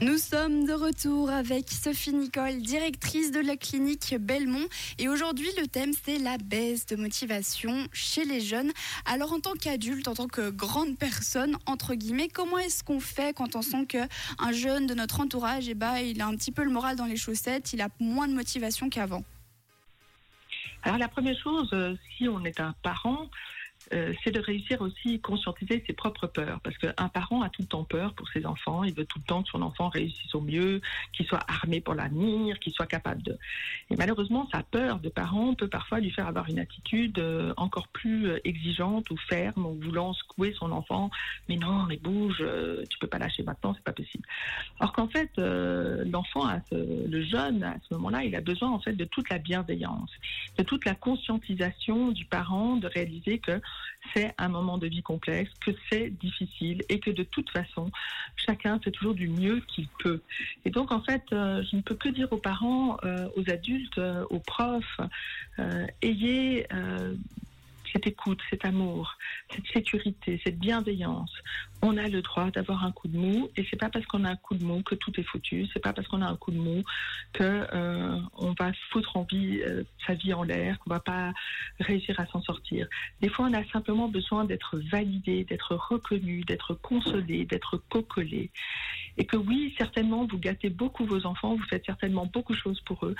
Nous sommes de retour avec Sophie Nicole, directrice de la clinique Belmont. Et aujourd'hui, le thème, c'est la baisse de motivation chez les jeunes. Alors, en tant qu'adulte, en tant que grande personne, entre guillemets, comment est-ce qu'on fait quand on sent qu'un jeune de notre entourage, eh ben, il a un petit peu le moral dans les chaussettes, il a moins de motivation qu'avant? Alors, la première chose, euh, si on est un parent, euh, c'est de réussir aussi à conscientiser ses propres peurs. Parce qu'un parent a tout le temps peur pour ses enfants. Il veut tout le temps que son enfant réussisse au mieux, qu'il soit armé pour l'avenir, qu'il soit capable de. Et malheureusement, sa peur de parent peut parfois lui faire avoir une attitude euh, encore plus euh, exigeante ou ferme, ou voulant secouer son enfant. Mais non, mais bouge, tu peux pas lâcher maintenant, c'est pas possible. Alors qu'en fait, l'enfant, le jeune, à ce moment-là, il a besoin en fait de toute la bienveillance, de toute la conscientisation du parent, de réaliser que c'est un moment de vie complexe, que c'est difficile et que de toute façon, chacun fait toujours du mieux qu'il peut. Et donc, en fait, euh, je ne peux que dire aux parents, euh, aux adultes, euh, aux profs, ayez cette écoute, cet amour, cette sécurité, cette bienveillance. On a le droit d'avoir un coup de mou et c'est pas parce qu'on a un coup de mou que tout est foutu. C'est pas parce qu'on a un coup de mou que euh, on va foutre en vie euh, sa vie en l'air, qu'on va pas réussir à s'en sortir. Des fois, on a simplement besoin d'être validé, d'être reconnu, d'être consolé, d'être cocolé. Et que oui, certainement, vous gâtez beaucoup vos enfants, vous faites certainement beaucoup de choses pour eux,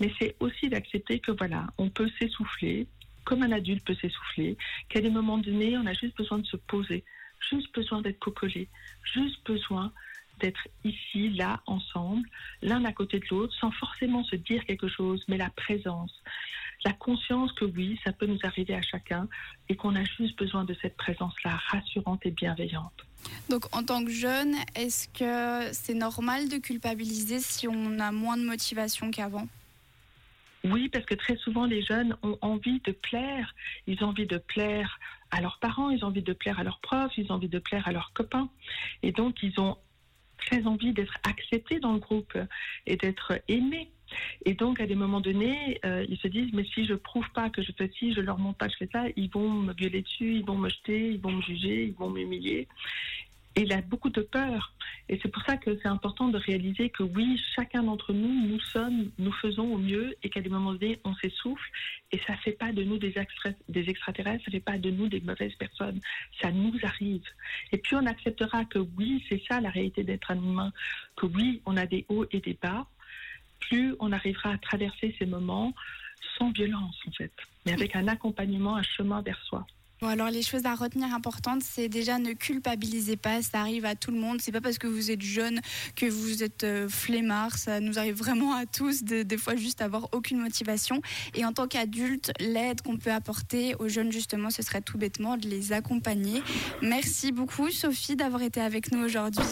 mais c'est aussi d'accepter que voilà, on peut s'essouffler, comme un adulte peut s'essouffler, qu'à des moments donnés, on a juste besoin de se poser, juste besoin d'être cocolé, juste besoin d'être ici, là, ensemble, l'un à côté de l'autre, sans forcément se dire quelque chose, mais la présence, la conscience que oui, ça peut nous arriver à chacun et qu'on a juste besoin de cette présence-là rassurante et bienveillante. Donc en tant que jeune, est-ce que c'est normal de culpabiliser si on a moins de motivation qu'avant? Oui, parce que très souvent, les jeunes ont envie de plaire. Ils ont envie de plaire à leurs parents, ils ont envie de plaire à leurs profs, ils ont envie de plaire à leurs copains. Et donc, ils ont très envie d'être acceptés dans le groupe et d'être aimés. Et donc, à des moments donnés, euh, ils se disent, mais si je prouve pas que je fais ci, je leur montre pas que je fais ça, ils vont me gueuler dessus, ils vont me jeter, ils vont me juger, ils vont m'humilier. Et il a beaucoup de peur. Et c'est pour ça que c'est important de réaliser que oui, chacun d'entre nous, nous sommes, nous faisons au mieux et qu'à des moments donnés, on s'essouffle. Et ça ne fait pas de nous des, extraterrestres, ça ne fait pas de nous des mauvaises personnes. Ça nous arrive. Et puis on acceptera que oui, c'est ça la réalité d'être un humain, que oui, on a des hauts et des bas, plus on arrivera à traverser ces moments sans violence en fait, mais avec un accompagnement, un chemin vers soi. Bon, alors les choses à retenir importantes, c'est déjà ne culpabilisez pas, ça arrive à tout le monde. C'est pas parce que vous êtes jeune que vous êtes euh, ça nous arrive vraiment à tous de, des fois juste avoir aucune motivation. Et en tant qu'adulte, l'aide qu'on peut apporter aux jeunes justement, ce serait tout bêtement de les accompagner. Merci beaucoup Sophie d'avoir été avec nous aujourd'hui.